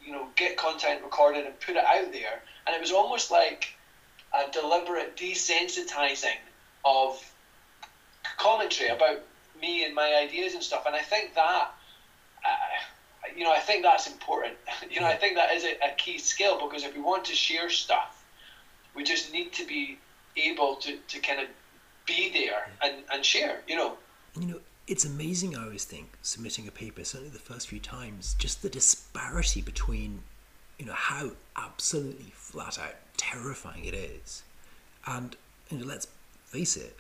you know, get content recorded and put it out there. And it was almost like a deliberate desensitizing of commentary about me and my ideas and stuff. And I think that, uh, you know, I think that's important. you know, I think that is a, a key skill because if we want to share stuff, we just need to be able to, to kind of be there and, and share, you know. You know, it's amazing, I always think, submitting a paper, certainly the first few times, just the disparity between, you know, how absolutely flat out terrifying it is. And, you know, let's face it,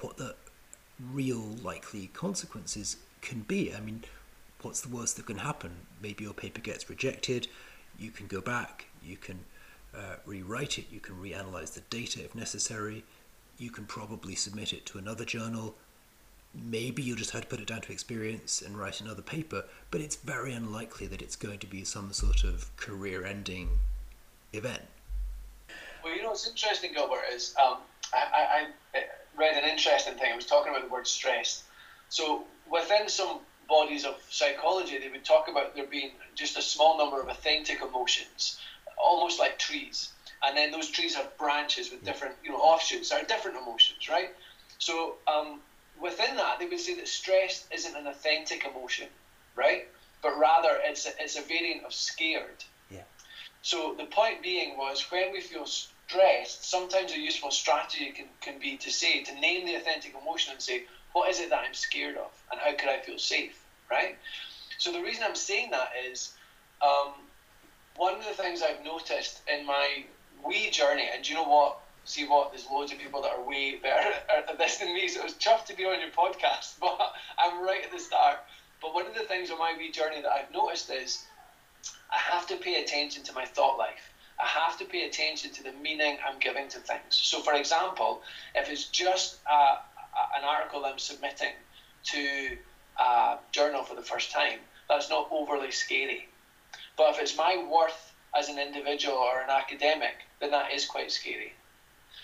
what the real likely consequences can be. I mean, what's the worst that can happen? Maybe your paper gets rejected, you can go back, you can uh, rewrite it, you can reanalyze the data if necessary, you can probably submit it to another journal. Maybe you'll just have to put it down to experience and write another paper, but it's very unlikely that it's going to be some sort of career ending event. Well, you know what's interesting, Gilbert, is um, I, I, I read an interesting thing. I was talking about the word stress. So within some bodies of psychology, they would talk about there being just a small number of authentic emotions, almost like trees. And then those trees have branches with different, you know, offshoots are different emotions, right? So um, within that, they would say that stress isn't an authentic emotion, right? But rather, it's a, it's a variant of scared. Yeah. So the point being was when we feel stressed, sometimes a useful strategy can, can be to say, to name the authentic emotion and say, what is it that I'm scared of? And how could I feel safe? Right? So the reason I'm saying that is um, one of the things I've noticed in my wee journey, and you know what? See what? There's loads of people that are way better at this than me, so it was tough to be on your podcast, but I'm right at the start. But one of the things on my wee journey that I've noticed is I have to pay attention to my thought life. I have to pay attention to the meaning I'm giving to things. So, for example, if it's just uh, an article I'm submitting to a journal for the first time, that's not overly scary. But if it's my worth as an individual or an academic, then that is quite scary.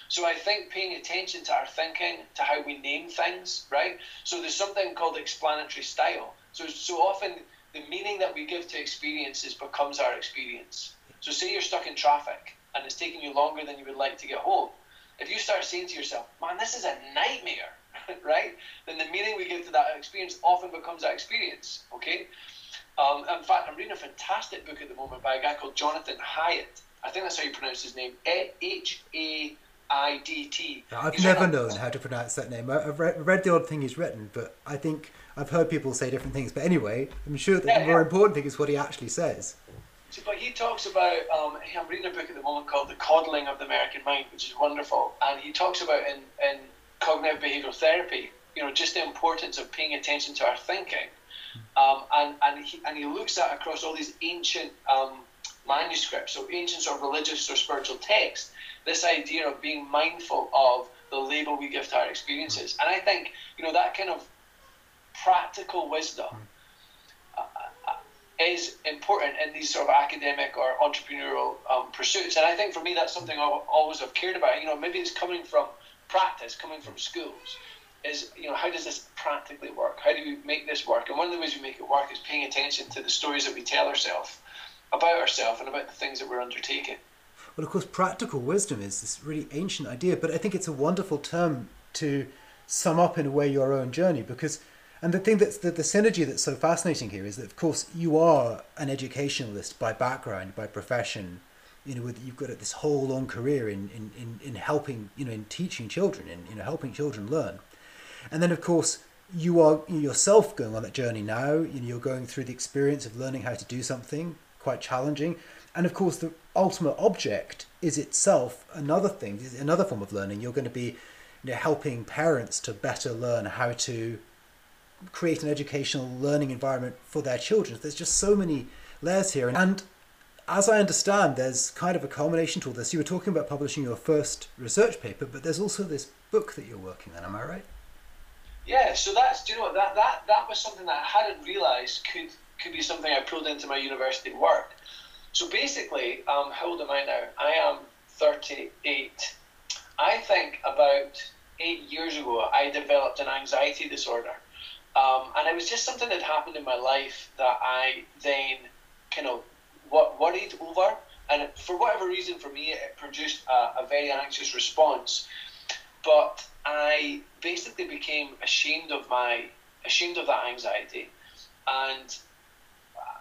So I think paying attention to our thinking, to how we name things, right? So there's something called explanatory style. So so often the meaning that we give to experiences becomes our experience. So say you're stuck in traffic and it's taking you longer than you would like to get home. If you start saying to yourself, man, this is a nightmare, right? Then the meaning we give to that experience often becomes that experience, okay? Um, in fact, I'm reading a fantastic book at the moment by a guy called Jonathan Hyatt. I think that's how you pronounce his name. H A I D T. I've never known how to pronounce that name. I've read, read, the odd thing he's written, but I think I've heard people say different things. But anyway, I'm sure that yeah, the more yeah. important thing is what he actually says. So, but he talks about, um, I'm reading a book at the moment called The Coddling of the American Mind, which is wonderful. And he talks about in, in cognitive behavioral therapy, you know, just the importance of paying attention to our thinking. Um, and, and, he, and he looks at across all these ancient um, manuscripts, so ancient sort of religious or spiritual texts, this idea of being mindful of the label we give to our experiences. And I think, you know, that kind of practical wisdom hmm. uh, uh, is important in these sort of academic or entrepreneurial um, pursuits. And I think for me, that's something I've always have cared about. You know, maybe it's coming from practice, coming from schools. Is you know how does this practically work? How do we make this work? And one of the ways we make it work is paying attention to the stories that we tell ourselves about ourselves and about the things that we're undertaking. Well, of course, practical wisdom is this really ancient idea, but I think it's a wonderful term to sum up in a way your own journey because and the thing that's the, the synergy that's so fascinating here is that, of course, you are an educationalist by background, by profession. You know, with, you've got this whole long career in, in, in, in helping, you know, in teaching children, in you know, helping children learn. And then, of course, you are yourself going on that journey now. You know, you're going through the experience of learning how to do something quite challenging. And of course, the ultimate object is itself another thing, is another form of learning. You're going to be you know, helping parents to better learn how to create an educational learning environment for their children. There's just so many layers here. And as I understand, there's kind of a culmination to all this. You were talking about publishing your first research paper, but there's also this book that you're working on. Am I right? Yeah. So that's do you know that that that was something that I hadn't realised could could be something I pulled into my university work. So basically, um, how old am I now? I am 38. I think about eight years ago, I developed an anxiety disorder. Um, and it was just something that happened in my life that I then kind of worried over. And for whatever reason, for me, it produced a, a very anxious response. But I basically became ashamed of my ashamed of that anxiety, and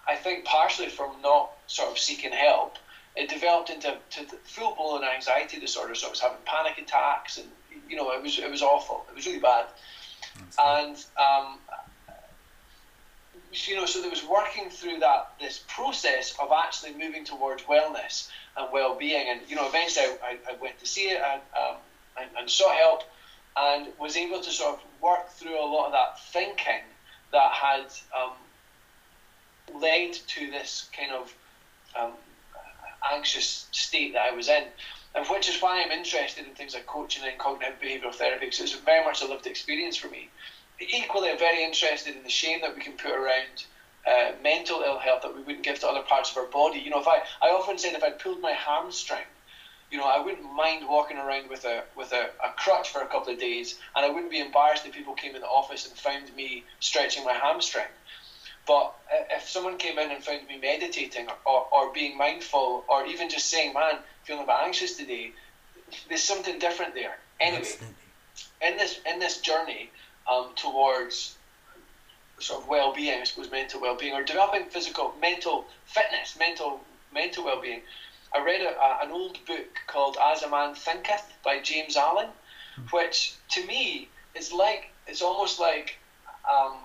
I think partially from not sort of seeking help, it developed into full blown anxiety disorder. So I was having panic attacks, and you know, it was it was awful. It was really bad. And um, you know, so there was working through that this process of actually moving towards wellness and well-being, and you know, eventually I, I went to see it and, um, and, and sought help, and was able to sort of work through a lot of that thinking that had um, led to this kind of um, anxious state that I was in. And which is why I'm interested in things like coaching and cognitive behavioural therapy, because it's very much a lived experience for me. Equally, I'm very interested in the shame that we can put around uh, mental ill health that we wouldn't give to other parts of our body. You know, if I, I often said if I pulled my hamstring, you know, I wouldn't mind walking around with a with a, a crutch for a couple of days, and I wouldn't be embarrassed if people came in the office and found me stretching my hamstring. But if someone came in and found me meditating or, or being mindful or even just saying, man, feeling a bit anxious today, there's something different there. Anyway, Absolutely. in this in this journey um, towards sort of well-being, I suppose mental well-being or developing physical, mental fitness, mental mental well-being, I read a, a, an old book called As a Man Thinketh by James Allen, hmm. which to me is like it's almost like um,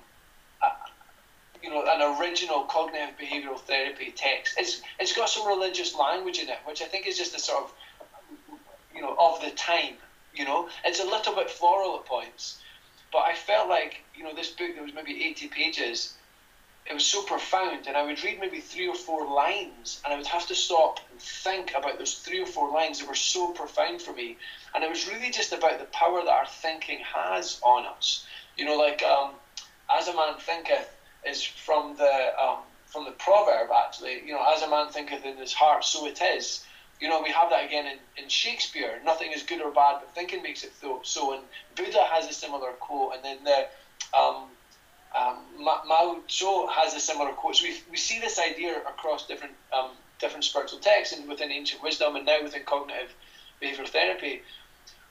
you know, an original cognitive behavioural therapy text. It's it's got some religious language in it, which I think is just a sort of, you know, of the time. You know, it's a little bit floral at points, but I felt like you know this book that was maybe eighty pages. It was so profound, and I would read maybe three or four lines, and I would have to stop and think about those three or four lines that were so profound for me. And it was really just about the power that our thinking has on us. You know, like um, as a man thinketh, is from the um, from the proverb actually. You know, as a man thinketh in his heart, so it is. You know, we have that again in, in Shakespeare. Nothing is good or bad, but thinking makes it so. And Buddha has a similar quote, and then the um, um, Mao Zedong has a similar quote. So we, we see this idea across different um, different spiritual texts and within ancient wisdom, and now within cognitive behavioral therapy.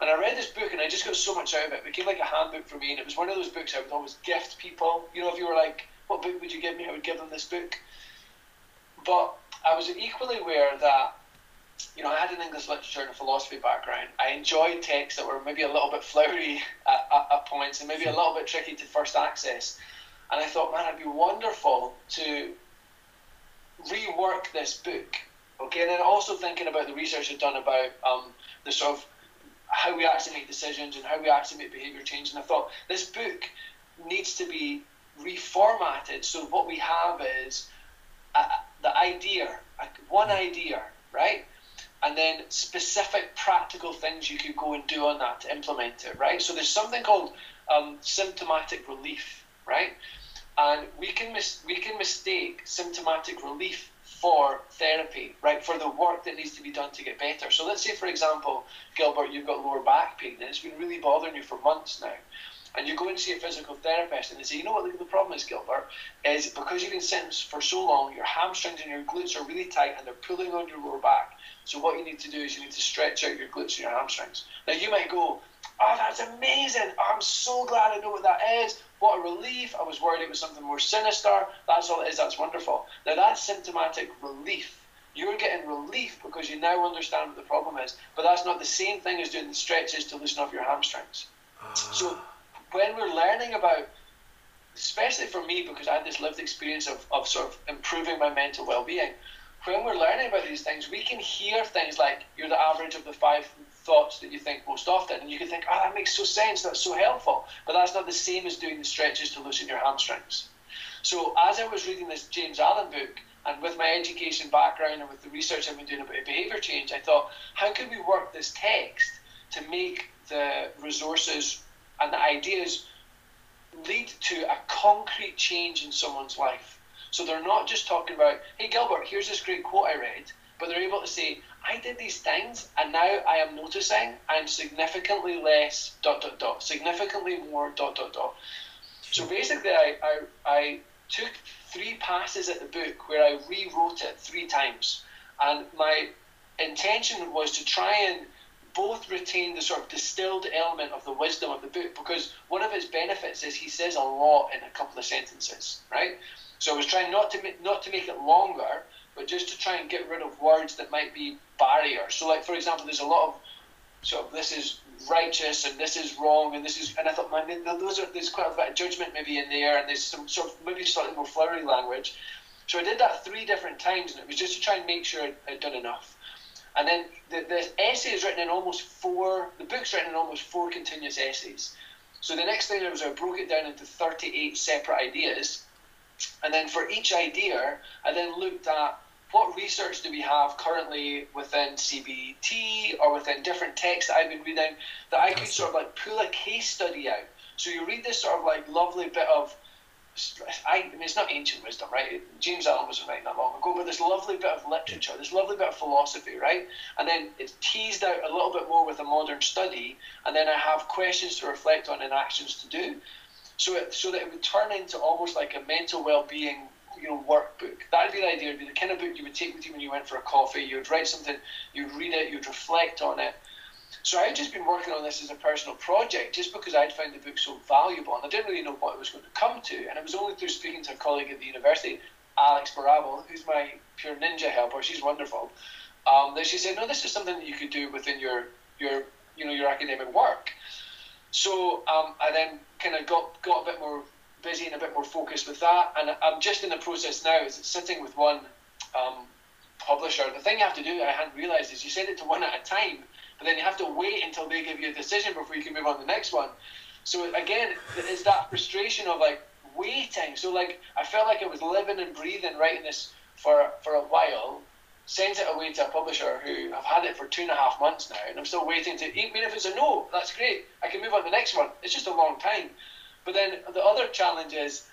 And I read this book and I just got so much out of it. It became like a handbook for me, and it was one of those books I would always gift people. You know, if you were like, what book would you give me? I would give them this book. But I was equally aware that, you know, I had an English literature and a philosophy background. I enjoyed texts that were maybe a little bit flowery at, at, at points and maybe a little bit tricky to first access. And I thought, man, it'd be wonderful to rework this book. Okay, and then also thinking about the research I've done about um, the sort of how we actually make decisions and how we actually make behaviour change. And I thought this book needs to be reformatted so what we have is a, the idea, one idea, right? And then specific practical things you could go and do on that to implement it, right? So there's something called um, symptomatic relief, right? And we can mis- we can mistake symptomatic relief for therapy, right? For the work that needs to be done to get better. So let's say, for example, Gilbert, you've got lower back pain, and it's been really bothering you for months now and you go and see a physical therapist and they say, you know what the problem is, Gilbert, is because you've been sitting for so long, your hamstrings and your glutes are really tight and they're pulling on your lower back. So what you need to do is you need to stretch out your glutes and your hamstrings. Now you might go, oh, that's amazing. I'm so glad I know what that is. What a relief. I was worried it was something more sinister. That's all it is. That's wonderful. Now that's symptomatic relief. You're getting relief because you now understand what the problem is. But that's not the same thing as doing the stretches to loosen off your hamstrings. So ah. When we're learning about, especially for me, because I had this lived experience of, of sort of improving my mental well being, when we're learning about these things, we can hear things like you're the average of the five thoughts that you think most often. And you can think, oh, that makes so sense, that's so helpful. But that's not the same as doing the stretches to loosen your hamstrings. So as I was reading this James Allen book, and with my education background and with the research I've been doing about behavior change, I thought, how can we work this text to make the resources and the ideas lead to a concrete change in someone's life? So they're not just talking about, hey, Gilbert, here's this great quote I read, but they're able to say, I did these things, and now I am noticing I'm significantly less dot dot dot, significantly more dot dot dot. So basically, I, I, I took three passes at the book where I rewrote it three times, and my intention was to try and both retain the sort of distilled element of the wisdom of the book because one of its benefits is he says a lot in a couple of sentences, right? So I was trying not to not to make it longer, but just to try and get rid of words that might be barriers. So, like for example, there's a lot of sort of this is righteous and this is wrong and this is and I thought man those are there's quite a bit of judgment maybe in there and there's some sort of maybe slightly more flowery language. So I did that three different times and it was just to try and make sure I'd done enough. And then the, the essay is written in almost four, the book's written in almost four continuous essays. So the next thing I was I broke it down into 38 separate ideas. And then for each idea, I then looked at what research do we have currently within CBT or within different texts that I've been reading that I could sort of like pull a case study out. So you read this sort of like lovely bit of I, I mean, it's not ancient wisdom, right? James Allen wasn't writing that long ago, but this lovely bit of literature, this lovely bit of philosophy, right? And then it's teased out a little bit more with a modern study, and then I have questions to reflect on and actions to do. So, it, so that it would turn into almost like a mental well-being you know workbook. That'd be the idea. It'd be the kind of book you would take with you when you went for a coffee. You'd write something, you'd read it, you'd reflect on it. So I'd just been working on this as a personal project just because I'd found the book so valuable and I didn't really know what it was going to come to. And it was only through speaking to a colleague at the university, Alex Barabel, who's my pure ninja helper, she's wonderful, um, that she said, no, this is something that you could do within your, your you know, your academic work. So um, I then kind of got, got a bit more busy and a bit more focused with that. And I'm just in the process now, is sitting with one um, publisher. The thing you have to do, I hadn't realised, is you send it to one at a time but then you have to wait until they give you a decision before you can move on to the next one. So again, it's that frustration of like waiting. So like I felt like I was living and breathing writing this for for a while. Sent it away to a publisher who I've had it for two and a half months now, and I'm still waiting to. I mean, if it's a no, that's great. I can move on to the next one. It's just a long time. But then the other challenge is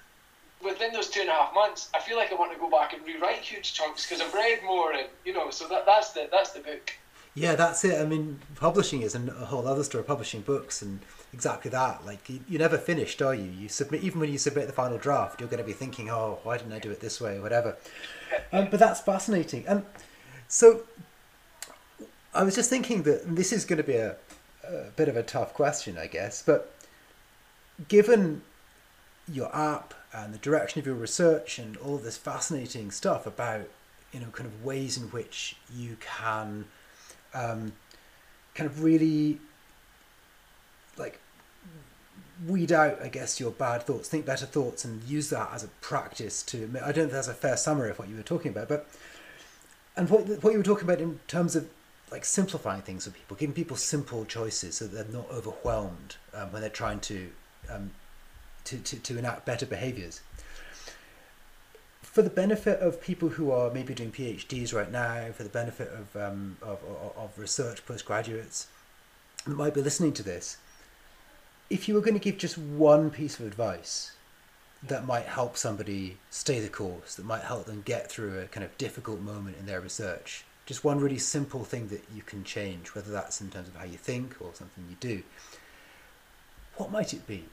within those two and a half months, I feel like I want to go back and rewrite huge chunks because I've read more, and you know, so that, that's the that's the book. Yeah, that's it. I mean, publishing is a whole other story. Publishing books and exactly that. Like you, never finished, are you? You submit even when you submit the final draft, you're going to be thinking, "Oh, why didn't I do it this way?" or whatever. Um, but that's fascinating. And so, I was just thinking that this is going to be a, a bit of a tough question, I guess. But given your app and the direction of your research and all this fascinating stuff about you know kind of ways in which you can um, kind of really like weed out, I guess, your bad thoughts, think better thoughts, and use that as a practice to. I don't think that's a fair summary of what you were talking about, but and what what you were talking about in terms of like simplifying things for people, giving people simple choices so they're not overwhelmed um, when they're trying to, um, to to to enact better behaviors for the benefit of people who are maybe doing PhDs right now, for the benefit of, um, of, of, research postgraduates that might be listening to this, if you were going to give just one piece of advice that might help somebody stay the course, that might help them get through a kind of difficult moment in their research, just one really simple thing that you can change, whether that's in terms of how you think or something you do, what might it be?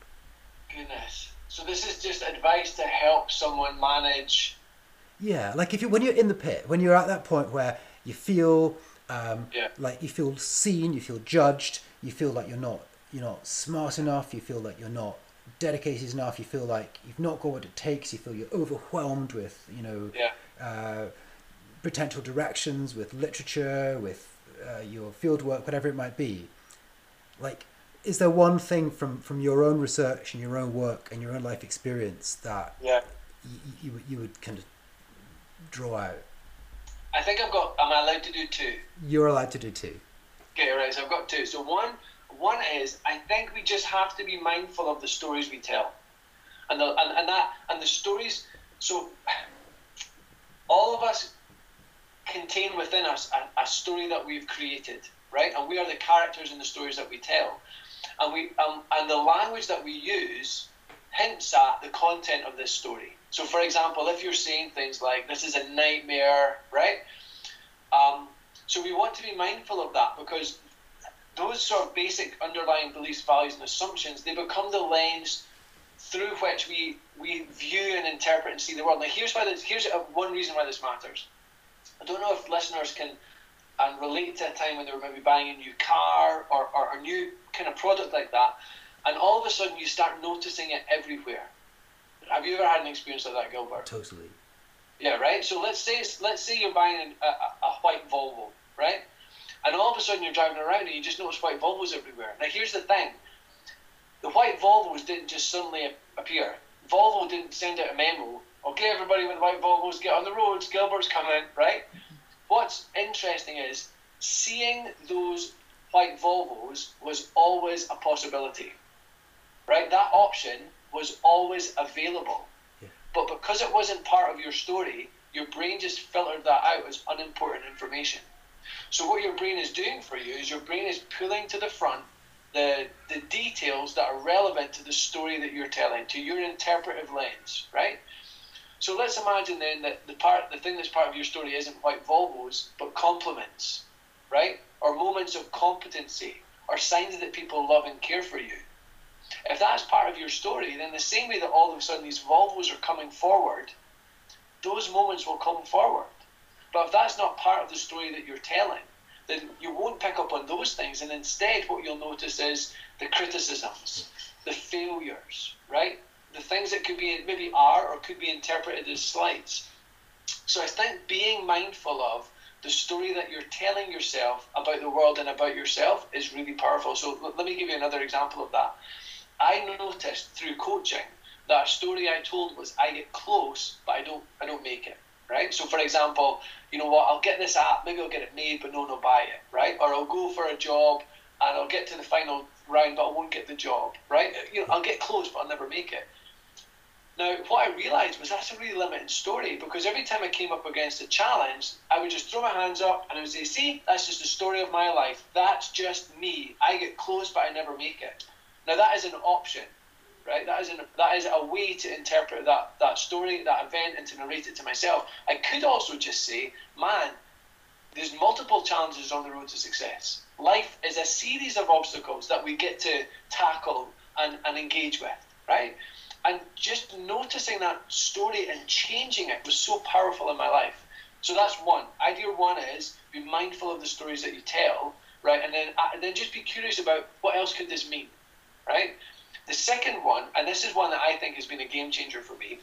Goodness. So this is just advice to help someone manage. Yeah, like if you when you're in the pit, when you're at that point where you feel um, yeah. like you feel seen, you feel judged, you feel like you're not you're not smart enough, you feel like you're not dedicated enough, you feel like you've not got what it takes, you feel you're overwhelmed with you know yeah. uh, potential directions, with literature, with uh, your field work, whatever it might be. Like is there one thing from from your own research and your own work and your own life experience that yeah. you, you, you would kind of draw out? I think I've got. Am I allowed to do two? You're allowed to do two. Okay, right. So I've got two. So one, one is I think we just have to be mindful of the stories we tell, and the, and, and that and the stories. So all of us contain within us a, a story that we've created, right? And we are the characters in the stories that we tell, and we um, and the language that we use hints at the content of this story. So, for example, if you're saying things like "this is a nightmare," right? Um, so we want to be mindful of that because those sort of basic underlying beliefs, values, and assumptions they become the lens through which we we view and interpret and see the world. Now, here's why this, here's one reason why this matters. I don't know if listeners can and relate to a time when they were maybe buying a new car or, or a new kind of product like that, and all of a sudden you start noticing it everywhere. Have you ever had an experience like that, Gilbert? Totally. Yeah, right. So let's say let's say you're buying a, a, a white Volvo, right? And all of a sudden you're driving around and you just notice white Volvos everywhere. Now here's the thing: the white Volvos didn't just suddenly appear. Volvo didn't send out a memo. Okay, everybody with white Volvos, get on the roads. Gilbert's coming, right? What's interesting is seeing those white Volvos was always a possibility, right? That option was always available. Yeah. But because it wasn't part of your story, your brain just filtered that out as unimportant information. So what your brain is doing for you is your brain is pulling to the front the the details that are relevant to the story that you're telling, to your interpretive lens, right? So let's imagine then that the part the thing that's part of your story isn't white Volvos, but compliments, right? Or moments of competency, or signs that people love and care for you. If that's part of your story, then the same way that all of a sudden these Volvos are coming forward, those moments will come forward. But if that's not part of the story that you're telling, then you won't pick up on those things. And instead, what you'll notice is the criticisms, the failures, right? The things that could be maybe are or could be interpreted as slights. So I think being mindful of the story that you're telling yourself about the world and about yourself is really powerful. So let me give you another example of that. I noticed through coaching that a story I told was I get close, but I don't I don't make it. Right? So for example, you know what, I'll get this app, maybe I'll get it made, but no will buy it, right? Or I'll go for a job and I'll get to the final round, but I won't get the job, right? You know, I'll get close, but I'll never make it. Now, what I realised was that's a really limited story because every time I came up against a challenge, I would just throw my hands up and I would say, see, that's just the story of my life. That's just me. I get close, but I never make it. Now, that is an option, right? That is, an, that is a way to interpret that, that story, that event, and to narrate it to myself. I could also just say, man, there's multiple challenges on the road to success. Life is a series of obstacles that we get to tackle and, and engage with, right? And just noticing that story and changing it was so powerful in my life. So that's one. Idea one is be mindful of the stories that you tell, right? And then, uh, and then just be curious about what else could this mean, right? The second one, and this is one that I think has been a game changer for me.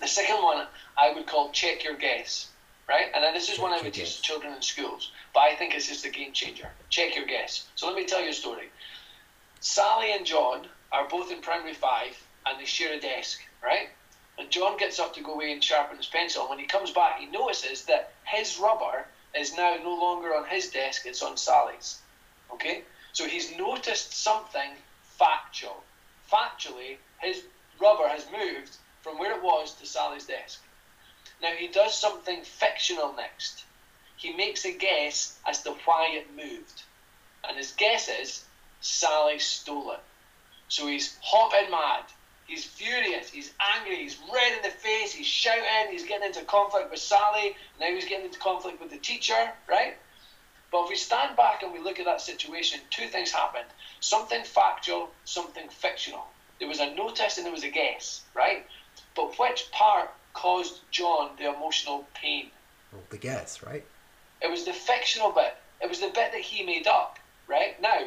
The second one I would call check your guess, right? And then this is Check one I would teach children in schools, but I think it's just a game changer. Check your guess. So let me tell you a story. Sally and John are both in primary five, and they share a desk, right? And John gets up to go away and sharpen his pencil. And When he comes back, he notices that his rubber is now no longer on his desk; it's on Sally's. Okay, so he's noticed something factual. Factually, his rubber has moved from where it was to Sally's desk. Now he does something fictional next. He makes a guess as to why it moved. And his guess is Sally stole it. So he's hopping mad. He's furious. He's angry. He's red in the face. He's shouting. He's getting into conflict with Sally. Now he's getting into conflict with the teacher, right? But if we stand back and we look at that situation, two things happened something factual, something fictional. There was a notice and there was a guess, right? But which part caused John the emotional pain? Well, the guess, right? It was the fictional bit. It was the bit that he made up, right? Now,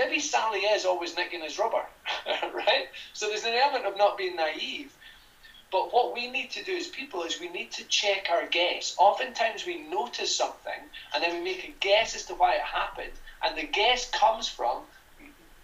maybe Sally is always nicking his rubber, right? So there's an element of not being naive. But what we need to do as people is we need to check our guess. Oftentimes we notice something and then we make a guess as to why it happened. And the guess comes from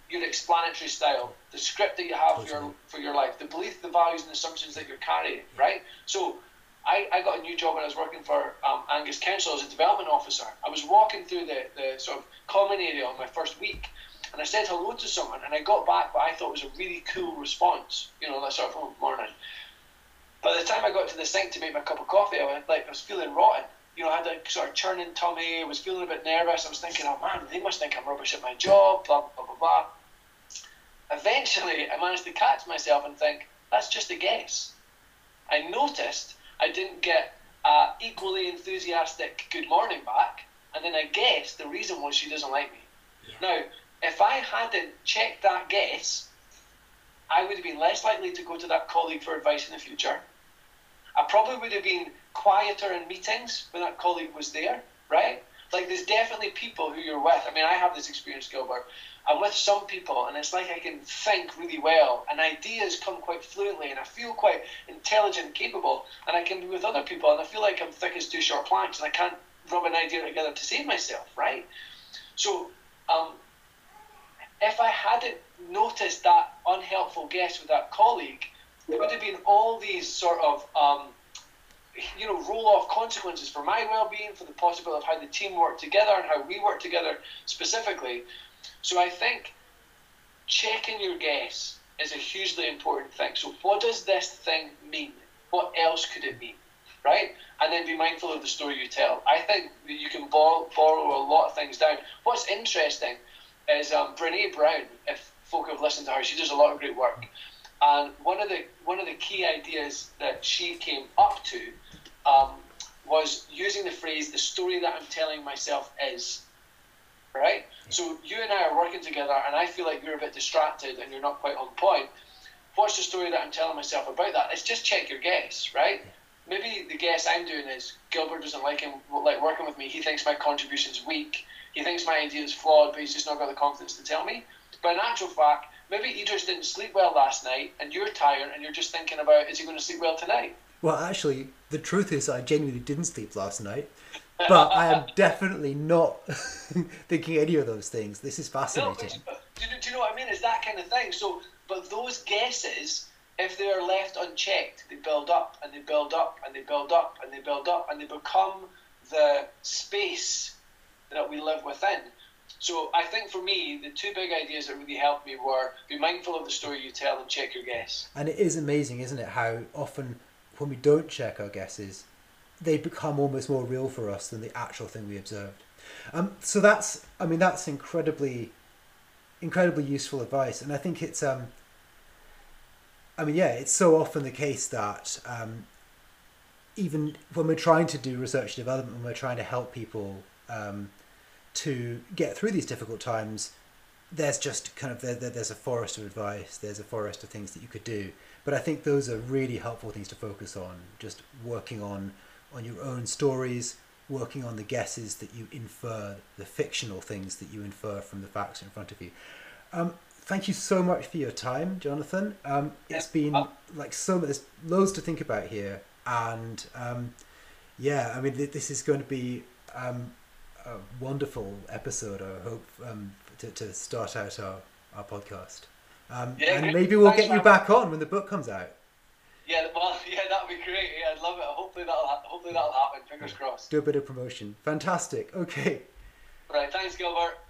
your explanatory style, the script that you have for your, for your life, the belief, the values, and assumptions that you're carrying, right? So I, I got a new job when I was working for um, Angus Council as a development officer. I was walking through the, the sort of common area on my first week, and I said hello to someone, and I got back what I thought was a really cool response. You know, that sort of oh, morning. By the time I got to the sink to make my cup of coffee, I was like I was feeling rotten. You know, I had a sort of churning tummy. I was feeling a bit nervous. I was thinking, oh man, they must think I'm rubbish at my job. Blah blah blah blah. Eventually, I managed to catch myself and think that's just a guess. I noticed I didn't get uh, equally enthusiastic good morning back, and then I guessed the reason was she doesn't like me. Yeah. Now, if I hadn't checked that guess, I would have been less likely to go to that colleague for advice in the future. I probably would have been quieter in meetings when that colleague was there, right? Like, there's definitely people who you're with. I mean, I have this experience, Gilbert. I'm with some people, and it's like I can think really well, and ideas come quite fluently, and I feel quite intelligent and capable. And I can be with other people, and I feel like I'm thick as two short planks, and I can't rub an idea together to save myself, right? So, um, if I hadn't noticed that unhelpful guess with that colleague, there would have been all these sort of um, you know, roll off consequences for my well being, for the possibility of how the team worked together and how we worked together specifically. So I think checking your guess is a hugely important thing. So what does this thing mean? What else could it mean? Right? And then be mindful of the story you tell. I think that you can borrow, borrow a lot of things down. What's interesting is um, Brene Brown, if folk have listened to her, she does a lot of great work. And one of the one of the key ideas that she came up to um, was using the phrase "the story that I'm telling myself is." Right. So you and I are working together, and I feel like you're a bit distracted and you're not quite on point. What's the story that I'm telling myself about that? It's just check your guess, right? Maybe the guess I'm doing is Gilbert doesn't like him, like working with me. He thinks my contribution's weak. He thinks my idea is flawed, but he's just not got the confidence to tell me. But in actual fact, maybe Idris didn't sleep well last night, and you're tired, and you're just thinking about is he going to sleep well tonight? Well, actually, the truth is, I genuinely didn't sleep last night but I am definitely not thinking any of those things. This is fascinating. No, do, you, do you know what I mean? It's that kind of thing. So, but those guesses, if they are left unchecked, they build up and they build up and they build up and they build up and they become the space that we live within. So I think for me, the two big ideas that really helped me were be mindful of the story you tell and check your guess. And it is amazing, isn't it, how often when we don't check our guesses, they become almost more real for us than the actual thing we observed. Um, so that's, I mean, that's incredibly, incredibly useful advice, and I think it's, um, I mean, yeah, it's so often the case that um, even when we're trying to do research and development, when we're trying to help people um, to get through these difficult times, there's just kind of there, there's a forest of advice, there's a forest of things that you could do. But I think those are really helpful things to focus on. Just working on on your own stories, working on the guesses that you infer, the fictional things that you infer from the facts in front of you. Um, thank you so much for your time, Jonathan. Um, it's been like so much, there's loads to think about here. And um, yeah, I mean, this is going to be um, a wonderful episode, I hope, um, to, to start out our, our podcast. Um, yeah, and maybe we'll get you back on when the book comes out. Yeah, well, yeah, that'd be great. Yeah, I'd love it. Hopefully that'll hopefully that'll happen. Fingers crossed. Do a bit of promotion. Fantastic. Okay. Right. Thanks, Gilbert.